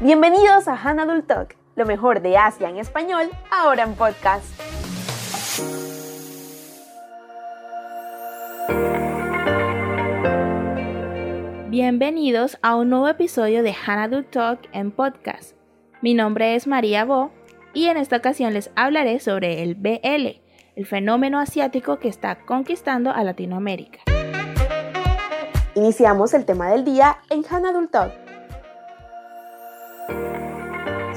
Bienvenidos a Hanadul Talk, lo mejor de Asia en español, ahora en podcast. Bienvenidos a un nuevo episodio de Hanadul Talk en podcast. Mi nombre es María Bo y en esta ocasión les hablaré sobre el BL, el fenómeno asiático que está conquistando a Latinoamérica. Iniciamos el tema del día en Hanadul Talk.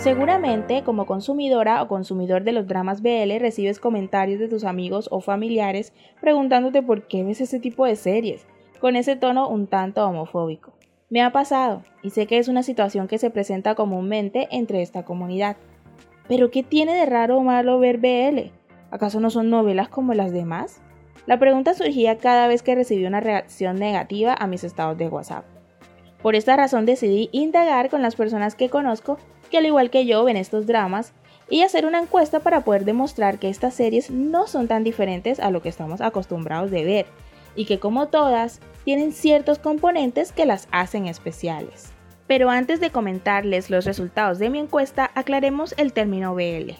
Seguramente, como consumidora o consumidor de los dramas BL, recibes comentarios de tus amigos o familiares preguntándote por qué ves ese tipo de series, con ese tono un tanto homofóbico. Me ha pasado, y sé que es una situación que se presenta comúnmente entre esta comunidad. Pero ¿qué tiene de raro o malo ver BL? ¿Acaso no son novelas como las demás? La pregunta surgía cada vez que recibí una reacción negativa a mis estados de WhatsApp. Por esta razón decidí indagar con las personas que conozco que al igual que yo ven estos dramas y hacer una encuesta para poder demostrar que estas series no son tan diferentes a lo que estamos acostumbrados de ver y que como todas tienen ciertos componentes que las hacen especiales. Pero antes de comentarles los resultados de mi encuesta, aclaremos el término BL.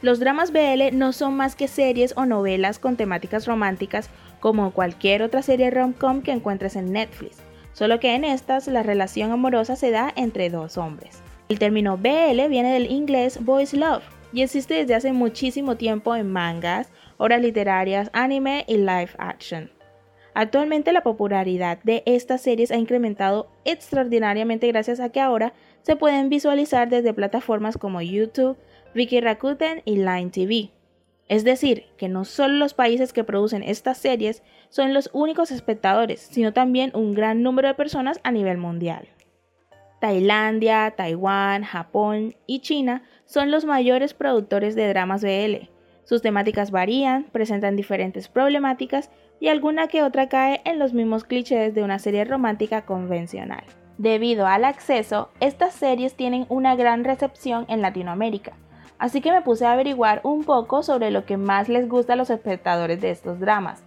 Los dramas BL no son más que series o novelas con temáticas románticas como cualquier otra serie rom-com que encuentres en Netflix, solo que en estas la relación amorosa se da entre dos hombres. El término BL viene del inglés Boys Love y existe desde hace muchísimo tiempo en mangas, obras literarias, anime y live action. Actualmente la popularidad de estas series ha incrementado extraordinariamente gracias a que ahora se pueden visualizar desde plataformas como YouTube, Viki Rakuten y Line TV. Es decir, que no solo los países que producen estas series son los únicos espectadores, sino también un gran número de personas a nivel mundial. Tailandia, Taiwán, Japón y China son los mayores productores de dramas BL. Sus temáticas varían, presentan diferentes problemáticas y alguna que otra cae en los mismos clichés de una serie romántica convencional. Debido al acceso, estas series tienen una gran recepción en Latinoamérica, así que me puse a averiguar un poco sobre lo que más les gusta a los espectadores de estos dramas,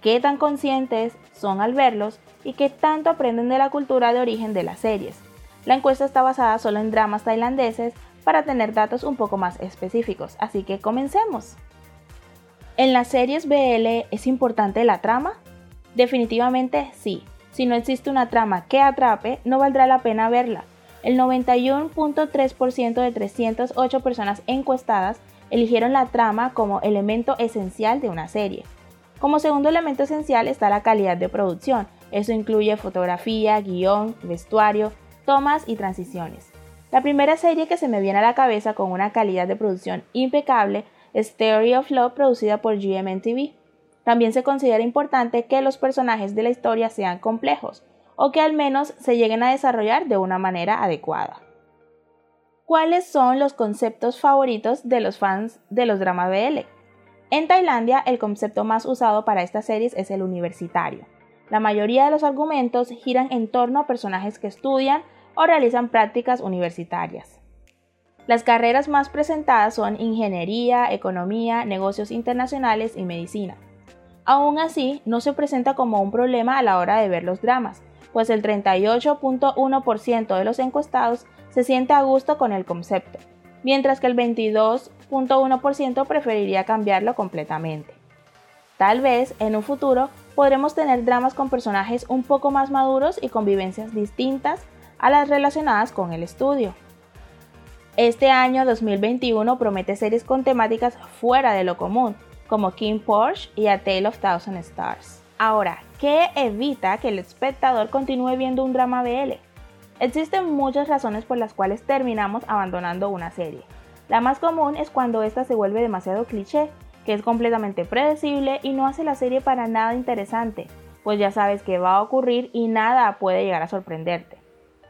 qué tan conscientes son al verlos y qué tanto aprenden de la cultura de origen de las series. La encuesta está basada solo en dramas tailandeses para tener datos un poco más específicos, así que comencemos. ¿En las series BL es importante la trama? Definitivamente sí. Si no existe una trama que atrape, no valdrá la pena verla. El 91.3% de 308 personas encuestadas eligieron la trama como elemento esencial de una serie. Como segundo elemento esencial está la calidad de producción. Eso incluye fotografía, guion, vestuario, tomas y transiciones. La primera serie que se me viene a la cabeza con una calidad de producción impecable es Theory of Love producida por GMMTV. También se considera importante que los personajes de la historia sean complejos o que al menos se lleguen a desarrollar de una manera adecuada. ¿Cuáles son los conceptos favoritos de los fans de los drama BL? En Tailandia, el concepto más usado para estas series es el universitario. La mayoría de los argumentos giran en torno a personajes que estudian o realizan prácticas universitarias. Las carreras más presentadas son ingeniería, economía, negocios internacionales y medicina. Aún así, no se presenta como un problema a la hora de ver los dramas, pues el 38.1% de los encuestados se siente a gusto con el concepto, mientras que el 22.1% preferiría cambiarlo completamente. Tal vez en un futuro podremos tener dramas con personajes un poco más maduros y convivencias distintas a las relacionadas con el estudio. Este año 2021 promete series con temáticas fuera de lo común, como King Porsche y A Tale of Thousand Stars. Ahora, ¿qué evita que el espectador continúe viendo un drama BL? Existen muchas razones por las cuales terminamos abandonando una serie. La más común es cuando esta se vuelve demasiado cliché que es completamente predecible y no hace la serie para nada interesante, pues ya sabes que va a ocurrir y nada puede llegar a sorprenderte.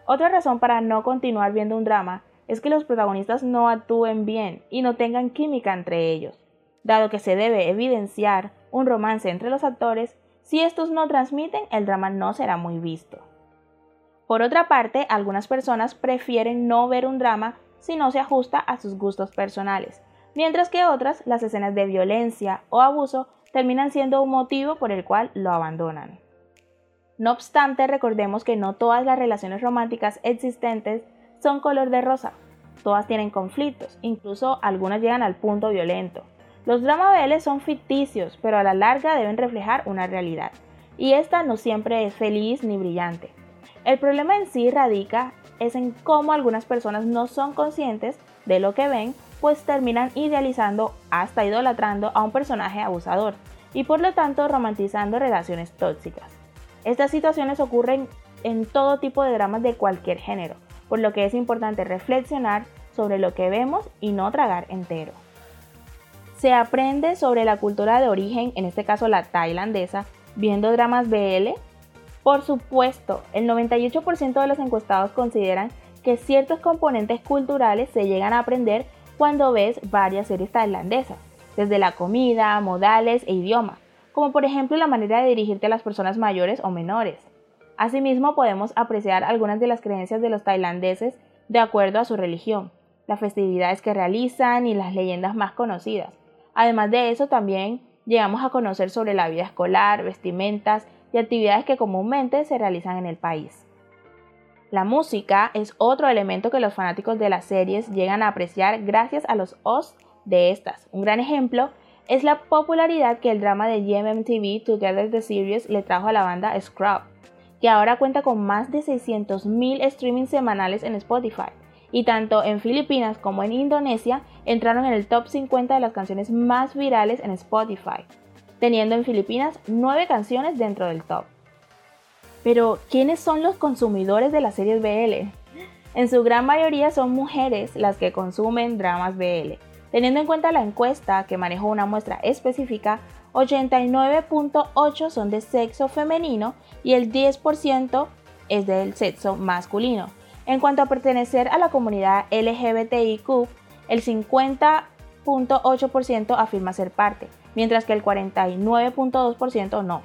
Otra razón para no continuar viendo un drama es que los protagonistas no actúen bien y no tengan química entre ellos. Dado que se debe evidenciar un romance entre los actores, si estos no transmiten, el drama no será muy visto. Por otra parte, algunas personas prefieren no ver un drama si no se ajusta a sus gustos personales, mientras que otras, las escenas de violencia o abuso, terminan siendo un motivo por el cual lo abandonan. No obstante, recordemos que no todas las relaciones románticas existentes son color de rosa. Todas tienen conflictos, incluso algunas llegan al punto violento. Los dramas BL son ficticios, pero a la larga deben reflejar una realidad, y esta no siempre es feliz ni brillante. El problema en sí radica es en cómo algunas personas no son conscientes de lo que ven, pues terminan idealizando hasta idolatrando a un personaje abusador y por lo tanto romantizando relaciones tóxicas. Estas situaciones ocurren en todo tipo de dramas de cualquier género, por lo que es importante reflexionar sobre lo que vemos y no tragar entero. Se aprende sobre la cultura de origen, en este caso la tailandesa, viendo dramas BL. Por supuesto, el 98% de los encuestados consideran que ciertos componentes culturales se llegan a aprender cuando ves varias series tailandesas, desde la comida, modales e idioma, como por ejemplo la manera de dirigirte a las personas mayores o menores. Asimismo, podemos apreciar algunas de las creencias de los tailandeses de acuerdo a su religión, las festividades que realizan y las leyendas más conocidas. Además de eso, también llegamos a conocer sobre la vida escolar, vestimentas y actividades que comúnmente se realizan en el país. La música es otro elemento que los fanáticos de las series llegan a apreciar gracias a los hosts de estas. Un gran ejemplo es la popularidad que el drama de GMMTV Together the Series le trajo a la banda Scrub que ahora cuenta con más de 600.000 streamings semanales en Spotify. Y tanto en Filipinas como en Indonesia entraron en el top 50 de las canciones más virales en Spotify, teniendo en Filipinas 9 canciones dentro del top. Pero, ¿quiénes son los consumidores de las series BL? En su gran mayoría son mujeres las que consumen dramas BL. Teniendo en cuenta la encuesta que manejó una muestra específica, 89.8 son de sexo femenino y el 10% es del sexo masculino. En cuanto a pertenecer a la comunidad LGBTIQ, el 50.8% afirma ser parte, mientras que el 49.2% no.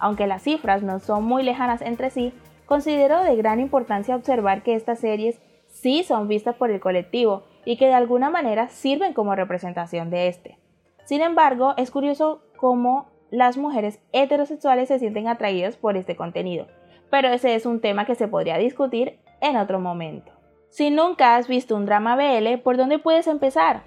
Aunque las cifras no son muy lejanas entre sí, considero de gran importancia observar que estas series sí son vistas por el colectivo y que de alguna manera sirven como representación de este. Sin embargo, es curioso cómo las mujeres heterosexuales se sienten atraídas por este contenido, pero ese es un tema que se podría discutir en otro momento. Si nunca has visto un drama BL, ¿por dónde puedes empezar?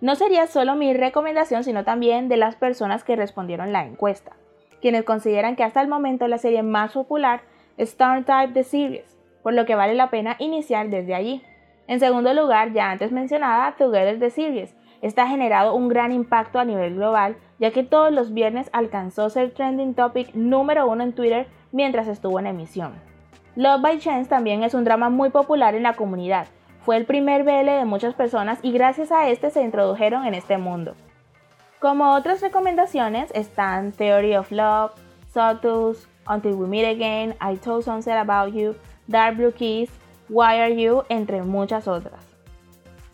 No sería solo mi recomendación, sino también de las personas que respondieron la encuesta, quienes consideran que hasta el momento la serie más popular es Star Type The Series, por lo que vale la pena iniciar desde allí. En segundo lugar, ya antes mencionada, Together The Series, esta ha generado un gran impacto a nivel global, ya que todos los viernes alcanzó ser trending topic número uno en Twitter mientras estuvo en emisión. Love by Chance también es un drama muy popular en la comunidad. Fue el primer BL de muchas personas y gracias a este se introdujeron en este mundo. Como otras recomendaciones están Theory of Love, Sawtooth, Until We Meet Again, I Told Sunset About You, Dark Blue Keys, Why Are You, entre muchas otras.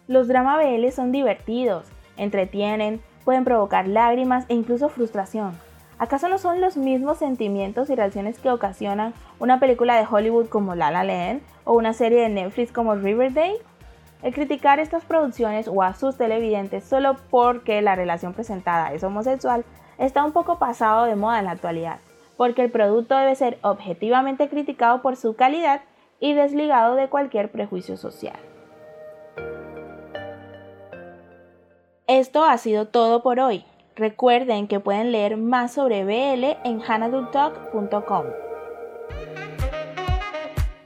Los drama BL son divertidos, entretienen, pueden provocar lágrimas e incluso frustración. ¿Acaso no son los mismos sentimientos y reacciones que ocasionan una película de Hollywood como La La Land o una serie de Netflix como Riverdale? El criticar estas producciones o a sus televidentes solo porque la relación presentada es homosexual está un poco pasado de moda en la actualidad, porque el producto debe ser objetivamente criticado por su calidad y desligado de cualquier prejuicio social. Esto ha sido todo por hoy. Recuerden que pueden leer más sobre BL en hanadultalk.com.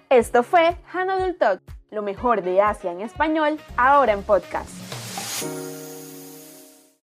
Esto fue Hanadult Talk, lo mejor de Asia en español, ahora en podcast.